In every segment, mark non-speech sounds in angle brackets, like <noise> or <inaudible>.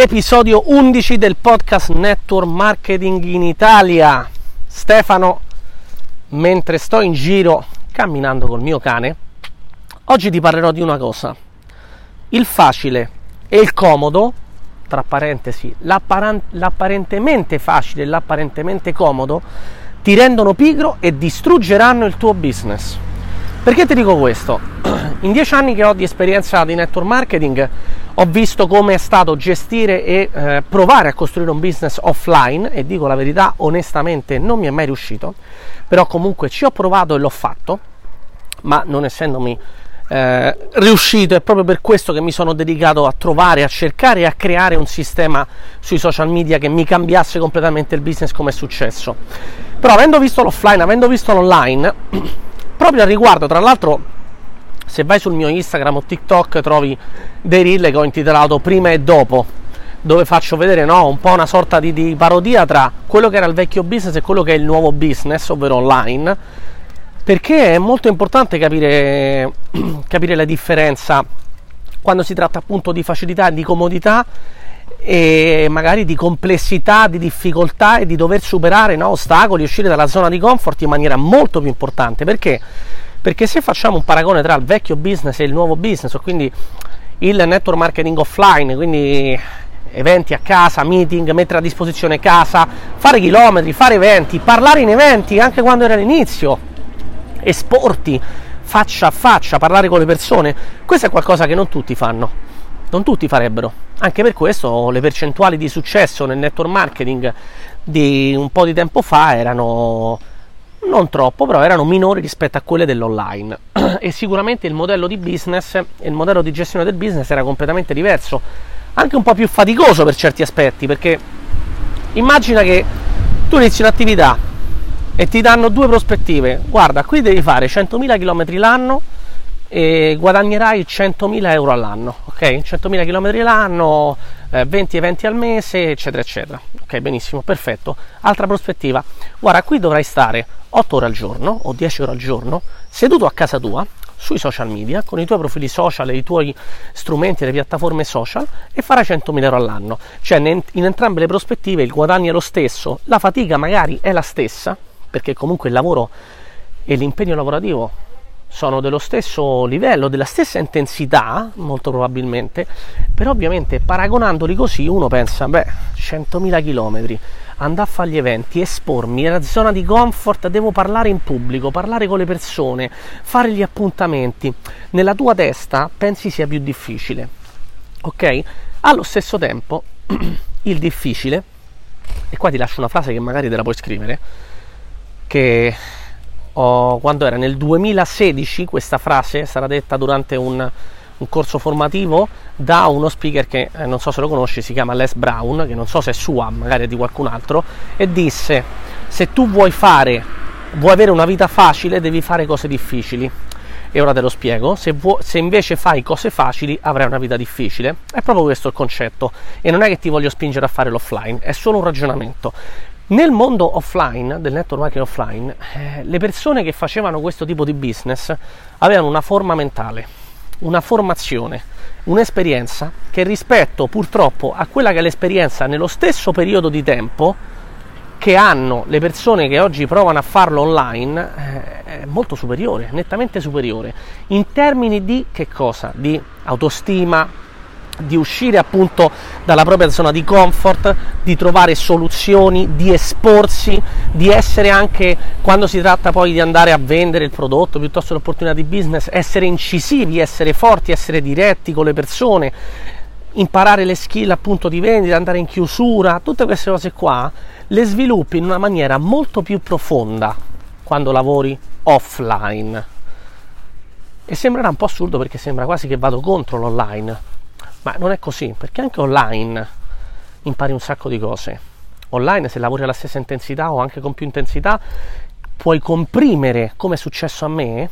episodio 11 del podcast Network Marketing in Italia. Stefano, mentre sto in giro camminando col mio cane, oggi ti parlerò di una cosa. Il facile e il comodo, tra parentesi, l'apparentemente facile e l'apparentemente comodo, ti rendono pigro e distruggeranno il tuo business. Perché ti dico questo? <clears throat> In dieci anni che ho di esperienza di network marketing ho visto come è stato gestire e eh, provare a costruire un business offline e dico la verità, onestamente non mi è mai riuscito, però comunque ci ho provato e l'ho fatto, ma non essendomi eh, riuscito è proprio per questo che mi sono dedicato a trovare, a cercare e a creare un sistema sui social media che mi cambiasse completamente il business come è successo. Però avendo visto l'offline, avendo visto l'online, <clears throat> Proprio al riguardo, tra l'altro, se vai sul mio Instagram o TikTok trovi dei reel che ho intitolato Prima e Dopo, dove faccio vedere no, un po' una sorta di, di, parodia tra quello che era il vecchio business e quello che è il nuovo business, ovvero online, perché è molto importante capire, <clears throat> capire la differenza quando si tratta appunto di facilità di comodità e magari di complessità, di difficoltà e di dover superare no, ostacoli, uscire dalla zona di comfort in maniera molto più importante. Perché? Perché se facciamo un paragone tra il vecchio business e il nuovo business, quindi il network marketing offline, quindi eventi a casa, meeting, mettere a disposizione casa, fare chilometri, fare eventi, parlare in eventi anche quando era all'inizio, esporti faccia a faccia, parlare con le persone, questo è qualcosa che non tutti fanno non tutti farebbero. Anche per questo le percentuali di successo nel network marketing di un po' di tempo fa erano non troppo, però erano minori rispetto a quelle dell'online. <clears throat> e sicuramente il modello di business e il modello di gestione del business era completamente diverso, anche un po' più faticoso per certi aspetti, perché immagina che tu inizi un'attività e ti danno due prospettive. Guarda, qui devi fare 100.000 km l'anno e guadagnerai 100.000 euro all'anno, ok? 100.000 km l'anno, eh, 20 eventi al mese, eccetera, eccetera. Ok, benissimo, perfetto. Altra prospettiva, guarda, qui dovrai stare 8 ore al giorno o 10 ore al giorno seduto a casa tua sui social media con i tuoi profili social e i tuoi strumenti, le piattaforme social e farai 100.000 euro all'anno. Cioè, in entrambe le prospettive il guadagno è lo stesso, la fatica magari è la stessa, perché comunque il lavoro e l'impegno lavorativo sono dello stesso livello, della stessa intensità, molto probabilmente, però ovviamente paragonandoli così uno pensa, beh, 100.000 km, andare a fare gli eventi, espormi, nella zona di comfort, devo parlare in pubblico, parlare con le persone, fare gli appuntamenti, nella tua testa pensi sia più difficile, ok? Allo stesso tempo, <clears throat> il difficile, e qua ti lascio una frase che magari te la puoi scrivere, che oh, quando era nel 2016 questa frase sarà detta durante un, un corso formativo da uno speaker che eh, non so se lo conosci, si chiama Les Brown, che non so se è sua, magari è di qualcun altro, e disse: Se tu vuoi fare, vuoi avere una vita facile, devi fare cose difficili. E ora te lo spiego. Se, vuoi, se invece fai cose facili, avrai una vita difficile. È proprio questo il concetto. E non è che ti voglio spingere a fare l'offline, è solo un ragionamento. Nel mondo offline, del network marketing offline, eh, le persone che facevano questo tipo di business avevano una forma mentale, una formazione, un'esperienza che rispetto purtroppo a quella che è l'esperienza nello stesso periodo di tempo che hanno le persone che oggi provano a farlo online eh, è molto superiore, nettamente superiore, in termini di che cosa? Di autostima, di uscire appunto dalla propria zona di comfort, di trovare soluzioni, di esporsi, di essere anche quando si tratta poi di andare a vendere il prodotto piuttosto l'opportunità di business, essere incisivi, essere forti, essere diretti con le persone, imparare le skill appunto di vendita, andare in chiusura, tutte queste cose qua le sviluppi in una maniera molto più profonda quando lavori offline. E sembrerà un po' assurdo perché sembra quasi che vado contro l'online, ma non è così, perché anche online impari un sacco di cose. Online, se lavori alla stessa intensità o anche con più intensità, puoi comprimere, come è successo a me,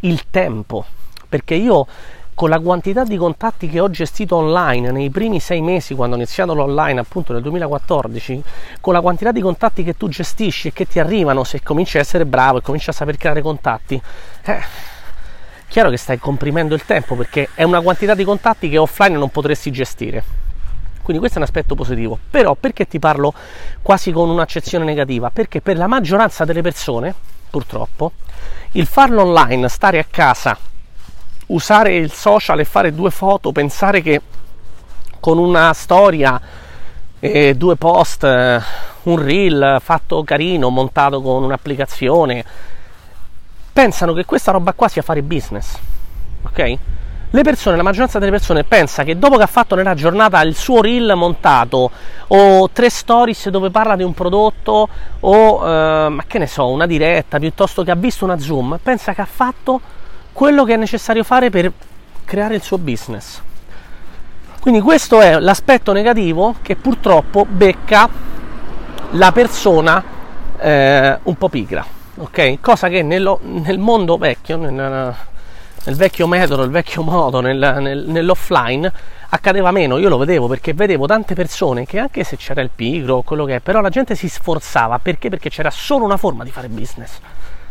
il tempo. Perché io con la quantità di contatti che ho gestito online nei primi sei mesi quando ho iniziato l'online appunto nel 2014 con la quantità di contatti che tu gestisci e che ti arrivano se cominci a essere bravo e cominci a saper creare contatti eh, chiaro che stai comprimendo il tempo perché è una quantità di contatti che offline non potresti gestire. Quindi questo è un aspetto positivo. Però perché ti parlo quasi con un'accezione negativa? Perché per la maggioranza delle persone, purtroppo, il farlo online, stare a casa, usare il social e fare due foto, pensare che con una storia, eh, due post, eh, un reel fatto carino, montato con un'applicazione, pensano che questa roba qua sia fare business. Ok? Le persone, la maggioranza delle persone pensa che dopo che ha fatto nella giornata il suo reel montato o tre stories dove parla di un prodotto o eh, ma che ne so, una diretta piuttosto che ha visto una Zoom, pensa che ha fatto quello che è necessario fare per creare il suo business. Quindi questo è l'aspetto negativo che purtroppo becca la persona eh, un po' pigra, ok? Cosa che nello, nel mondo vecchio, nel, nel vecchio metodo, nel vecchio modo, nel, nel, nell'offline accadeva meno. Io lo vedevo perché vedevo tante persone che anche se c'era il pigro, quello che è, però la gente si sforzava perché? Perché c'era solo una forma di fare business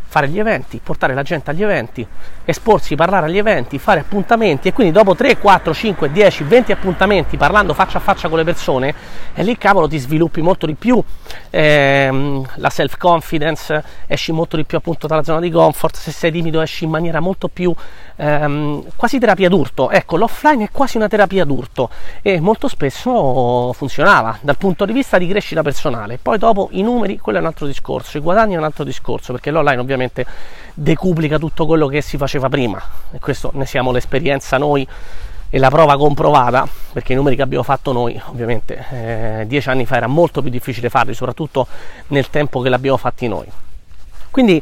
fare gli eventi, portare la gente agli eventi, esporsi, parlare agli eventi, fare appuntamenti e quindi dopo 3, 4, 5, 10, 20 appuntamenti parlando faccia a faccia con le persone, e lì cavolo ti sviluppi molto di più ehm, la self confidence, esci molto di più appunto dalla zona di comfort, se sei timido esci in maniera molto più ehm, quasi terapia d'urto, ecco l'offline è quasi una terapia d'urto e molto spesso funzionava dal punto di vista di crescita personale, poi dopo i numeri quello è un altro discorso, i guadagni è un altro discorso perché l'online ovviamente ovviamente decuplica tutto quello che si faceva prima e questo ne siamo l'esperienza noi e la prova comprovata perché i numeri che abbiamo fatto noi ovviamente eh, dieci anni fa era molto più difficile farli soprattutto nel tempo che l'abbiamo fatti noi quindi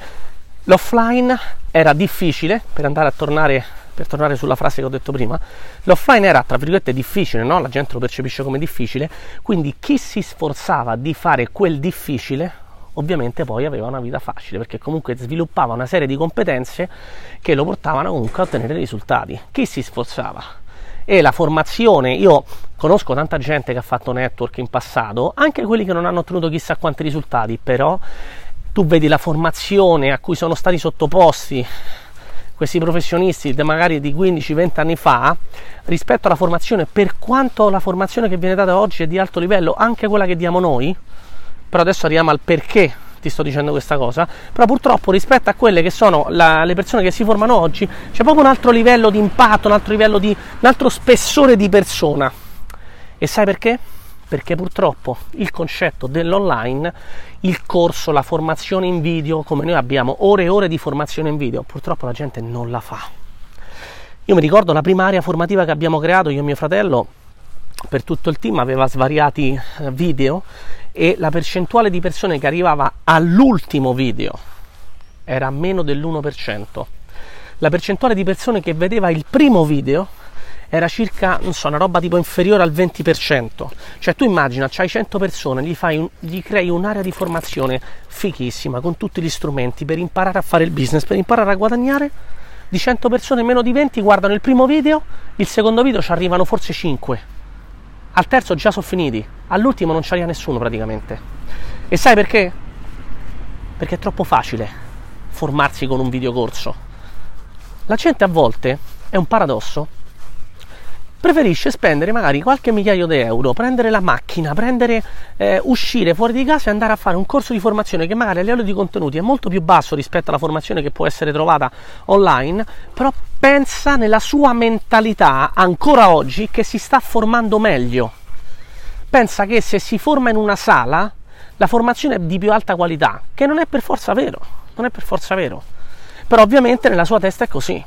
l'offline era difficile per andare a tornare per tornare sulla frase che ho detto prima, l'offline era tra virgolette difficile, no? la gente lo percepisce come difficile, quindi chi si sforzava di fare quel difficile ovviamente poi aveva una vita facile perché comunque sviluppava una serie di competenze che lo portavano comunque a ottenere risultati. Chi si sforzava? E la formazione, io conosco tanta gente che ha fatto network in passato, anche quelli che non hanno ottenuto chissà quanti risultati, però tu vedi la formazione a cui sono stati sottoposti questi professionisti magari di 15-20 anni fa rispetto alla formazione, per quanto la formazione che viene data oggi è di alto livello, anche quella che diamo noi, però adesso arriviamo al perché ti sto dicendo questa cosa, però purtroppo rispetto a quelle che sono la, le persone che si formano oggi c'è proprio un altro livello di impatto, un altro livello di un altro spessore di persona. E sai perché? Perché purtroppo il concetto dell'online, il corso, la formazione in video, come noi abbiamo ore e ore di formazione in video, purtroppo la gente non la fa. Io mi ricordo la prima area formativa che abbiamo creato io e mio fratello per tutto il team aveva svariati eh, video e la percentuale di persone che arrivava all'ultimo video era meno dell'1%. La percentuale di persone che vedeva il primo video era circa, non so, una roba tipo inferiore al 20%. Cioè tu immagina, c'hai 100 persone, gli, un, gli crei un'area di formazione fichissima con tutti gli strumenti per imparare a fare il business, per imparare a guadagnare. Di 100 persone meno di 20 guardano il primo video, il secondo video ci arrivano forse 5 al terzo già sono finiti, all'ultimo non c'era nessuno praticamente. E sai perché? Perché è troppo facile formarsi con un videocorso. La gente a volte, è un paradosso, preferisce spendere magari qualche migliaio di euro, prendere la macchina, prendere, eh, uscire fuori di casa e andare a fare un corso di formazione che magari a livello di contenuti è molto più basso rispetto alla formazione che può essere trovata online, però pensa nella sua mentalità ancora oggi che si sta formando meglio. Pensa che se si forma in una sala la formazione è di più alta qualità, che non è per forza vero, non è per forza vero. Però ovviamente nella sua testa è così.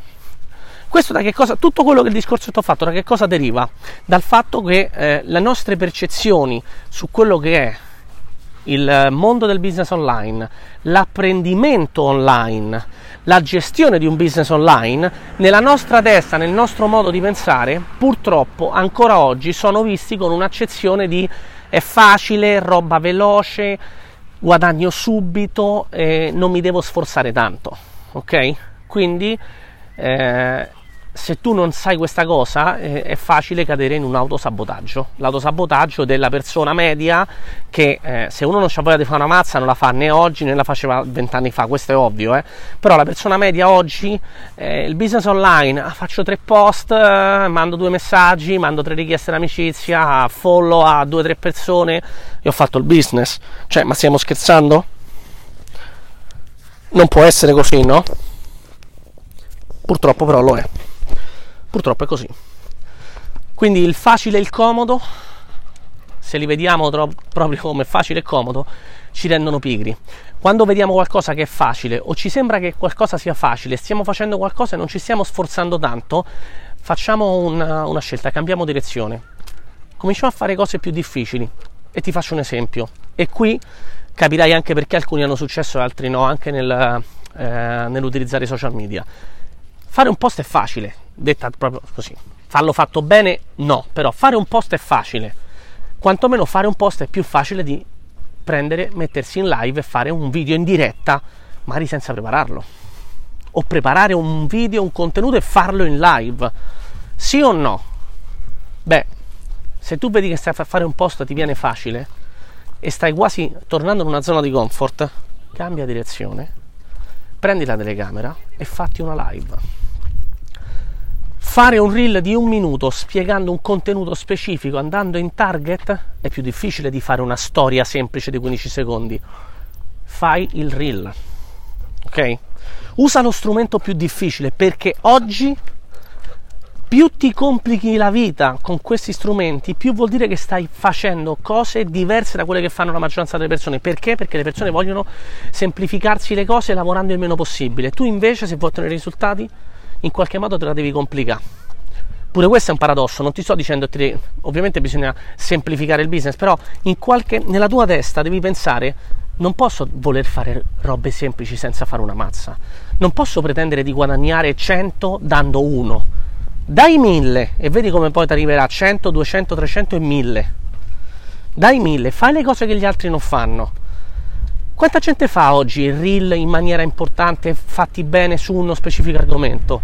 Questo da che cosa, tutto quello che il discorso che ho fatto, da che cosa deriva? Dal fatto che eh, le nostre percezioni su quello che è il mondo del business online, l'apprendimento online, la gestione di un business online, nella nostra testa, nel nostro modo di pensare, purtroppo ancora oggi sono visti con un'accezione di è facile, roba veloce, guadagno subito, e non mi devo sforzare tanto. Ok? Quindi eh, se tu non sai questa cosa eh, è facile cadere in un autosabotaggio. L'autosabotaggio della persona media che eh, se uno non ha voglia di fare una mazza non la fa né oggi né la faceva vent'anni fa, questo è ovvio, eh. però la persona media oggi, eh, il business online, ah, faccio tre post, eh, mando due messaggi, mando tre richieste d'amicizia, follow a due o tre persone e ho fatto il business. Cioè, ma stiamo scherzando? Non può essere così, no? Purtroppo però lo è. Purtroppo è così. Quindi il facile e il comodo, se li vediamo tro- proprio come facile e comodo, ci rendono pigri. Quando vediamo qualcosa che è facile o ci sembra che qualcosa sia facile, stiamo facendo qualcosa e non ci stiamo sforzando tanto, facciamo una, una scelta, cambiamo direzione. Cominciamo a fare cose più difficili. E ti faccio un esempio. E qui capirai anche perché alcuni hanno successo e altri no, anche nel, eh, nell'utilizzare i social media. Fare un post è facile, detta proprio così. Farlo fatto bene, no, però fare un post è facile. Quantomeno fare un post è più facile di prendere, mettersi in live e fare un video in diretta, magari senza prepararlo. O preparare un video, un contenuto e farlo in live. Sì o no? Beh, se tu vedi che stai a fare un post ti viene facile e stai quasi tornando in una zona di comfort, cambia direzione, prendi la telecamera e fatti una live Fare un reel di un minuto spiegando un contenuto specifico andando in target è più difficile di fare una storia semplice di 15 secondi. Fai il reel. Ok? Usa lo strumento più difficile perché oggi più ti complichi la vita con questi strumenti, più vuol dire che stai facendo cose diverse da quelle che fanno la maggioranza delle persone. Perché? Perché le persone vogliono semplificarsi le cose lavorando il meno possibile. Tu invece, se vuoi ottenere risultati, in qualche modo te la devi complicare. Pure questo è un paradosso, non ti sto dicendo che ovviamente bisogna semplificare il business, però qualche, nella tua testa devi pensare non posso voler fare robe semplici senza fare una mazza, non posso pretendere di guadagnare 100 dando 1. Dai 1000 e vedi come poi ti arriverà 100, 200, 300 e 1000. Dai 1000, fai le cose che gli altri non fanno. Quanta gente fa oggi reel in maniera importante, fatti bene su uno specifico argomento?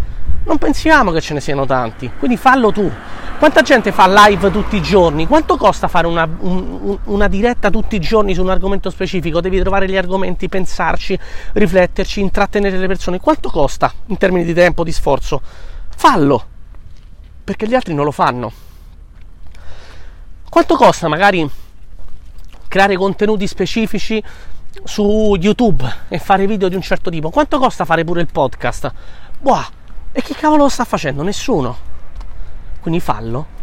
Non pensiamo che ce ne siano tanti, quindi fallo tu. Quanta gente fa live tutti i giorni? Quanto costa fare una, un, una, diretta tutti i giorni su un argomento specifico? Devi trovare gli argomenti, pensarci, rifletterci, intrattenere le persone. Quanto costa in termini di tempo, di sforzo? Fallo, perché gli altri non lo fanno. Quanto costa magari creare contenuti specifici su YouTube e fare video di un certo tipo, quanto costa fare pure il podcast? Boh, e che cavolo lo sta facendo? Nessuno. Quindi fallo.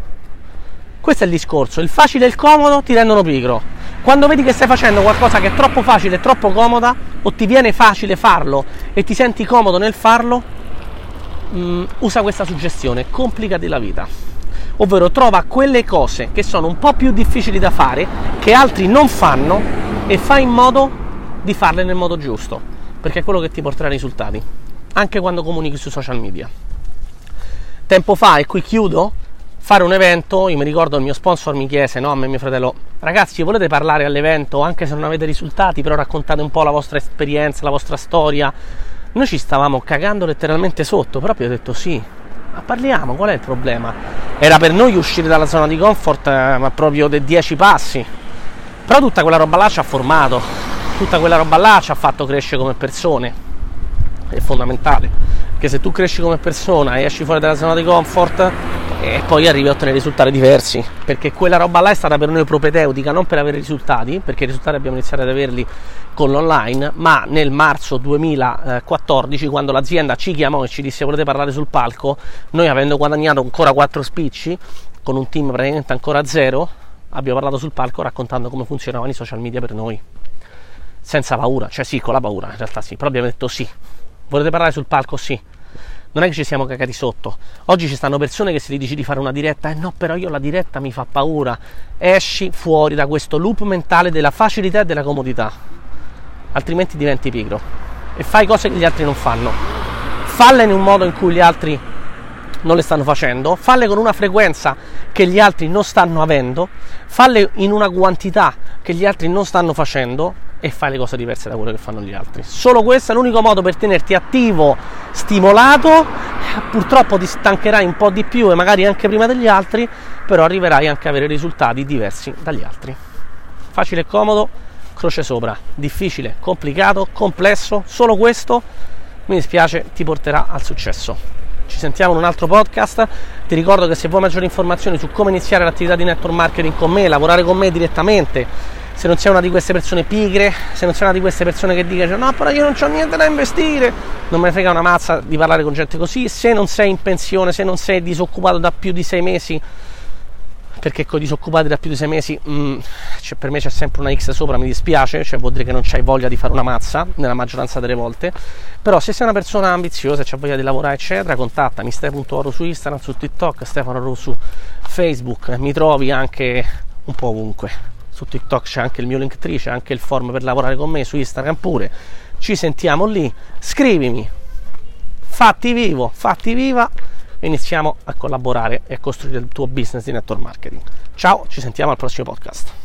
Questo è il discorso, il facile e il comodo ti rendono pigro. Quando vedi che stai facendo qualcosa che è troppo facile e troppo comoda, o ti viene facile farlo e ti senti comodo nel farlo, mh, mm, usa questa suggestione, complicati la vita. Ovvero trova quelle cose che sono un po' più difficili da fare, che altri non fanno, e fai in modo di farle nel modo giusto, perché è quello che ti porterà risultati, anche quando comunichi sui social media. Tempo fa, e qui chiudo, fare un evento, io mi ricordo il mio sponsor mi chiese, no, a me e mio fratello, ragazzi volete parlare all'evento anche se non avete risultati, però raccontate un po' la vostra esperienza, la vostra storia. Noi ci stavamo cagando letteralmente sotto, però abbiamo detto sì, ma parliamo, qual è il problema? Era per noi uscire dalla zona di comfort, eh, ma proprio dei 10 passi. Però tutta quella roba là ci ha formato, tutta quella roba là ci ha fatto crescere come persone. È fondamentale. Perché se tu cresci come persona e esci fuori dalla zona di comfort e poi arrivi a ottenere risultati diversi. Perché quella roba là è stata per noi propedeutica, non per avere risultati, perché i risultati abbiamo iniziato ad averli con l'online, ma nel marzo 2014, quando l'azienda ci chiamò e ci disse volete parlare sul palco, noi avendo guadagnato ancora 4 spicci, con un team praticamente ancora zero, abbiamo parlato sul palco raccontando come funzionavano i social media per noi senza paura, cioè sì, con la paura in realtà sì, però abbiamo detto sì. Volete parlare sul palco? Sì. Non è che ci siamo cagati sotto. Oggi ci stanno persone che se ti dici di fare una diretta, eh no, però io la diretta mi fa paura. Esci fuori da questo loop mentale della facilità e della comodità. Altrimenti diventi pigro. E fai cose che gli altri non fanno. Falle in un modo in cui gli altri non le stanno facendo, falle con una frequenza che gli altri non stanno avendo, falle in una quantità che gli altri non stanno facendo e fai le cose diverse da quello che fanno gli altri. Solo questo è l'unico modo per tenerti attivo, stimolato, purtroppo ti stancherai un po' di più e magari anche prima degli altri, però arriverai anche a avere risultati diversi dagli altri. Facile e comodo, croce sopra, difficile, complicato, complesso, solo questo, mi dispiace, ti porterà al successo. Ci sentiamo in un altro podcast. Ti ricordo che se vuoi maggiori informazioni su come iniziare l'attività di network marketing con me, lavorare con me direttamente, se non sei una di queste persone pigre, se non sei una di queste persone che dicono no però io non ho niente da investire, non me ne frega una mazza di parlare con gente così, se non sei in pensione, se non sei disoccupato da più di sei mesi, perché con i disoccupati da più di sei mesi mh, cioè per me c'è sempre una X sopra, mi dispiace, cioè vuol dire che non c'hai voglia di fare una mazza nella maggioranza delle volte, però se sei una persona ambiziosa c'hai voglia di lavorare eccetera, contattami ste.oro su Instagram, su TikTok, Stefano Oro su Facebook, mi trovi anche un po' ovunque. Su TikTok c'è anche il mio link tree, c'è anche il form per lavorare con me, su Instagram pure. Ci sentiamo lì, scrivimi, fatti vivo, fatti viva iniziamo a collaborare e a costruire il tuo business di network marketing. Ciao, ci sentiamo al prossimo podcast.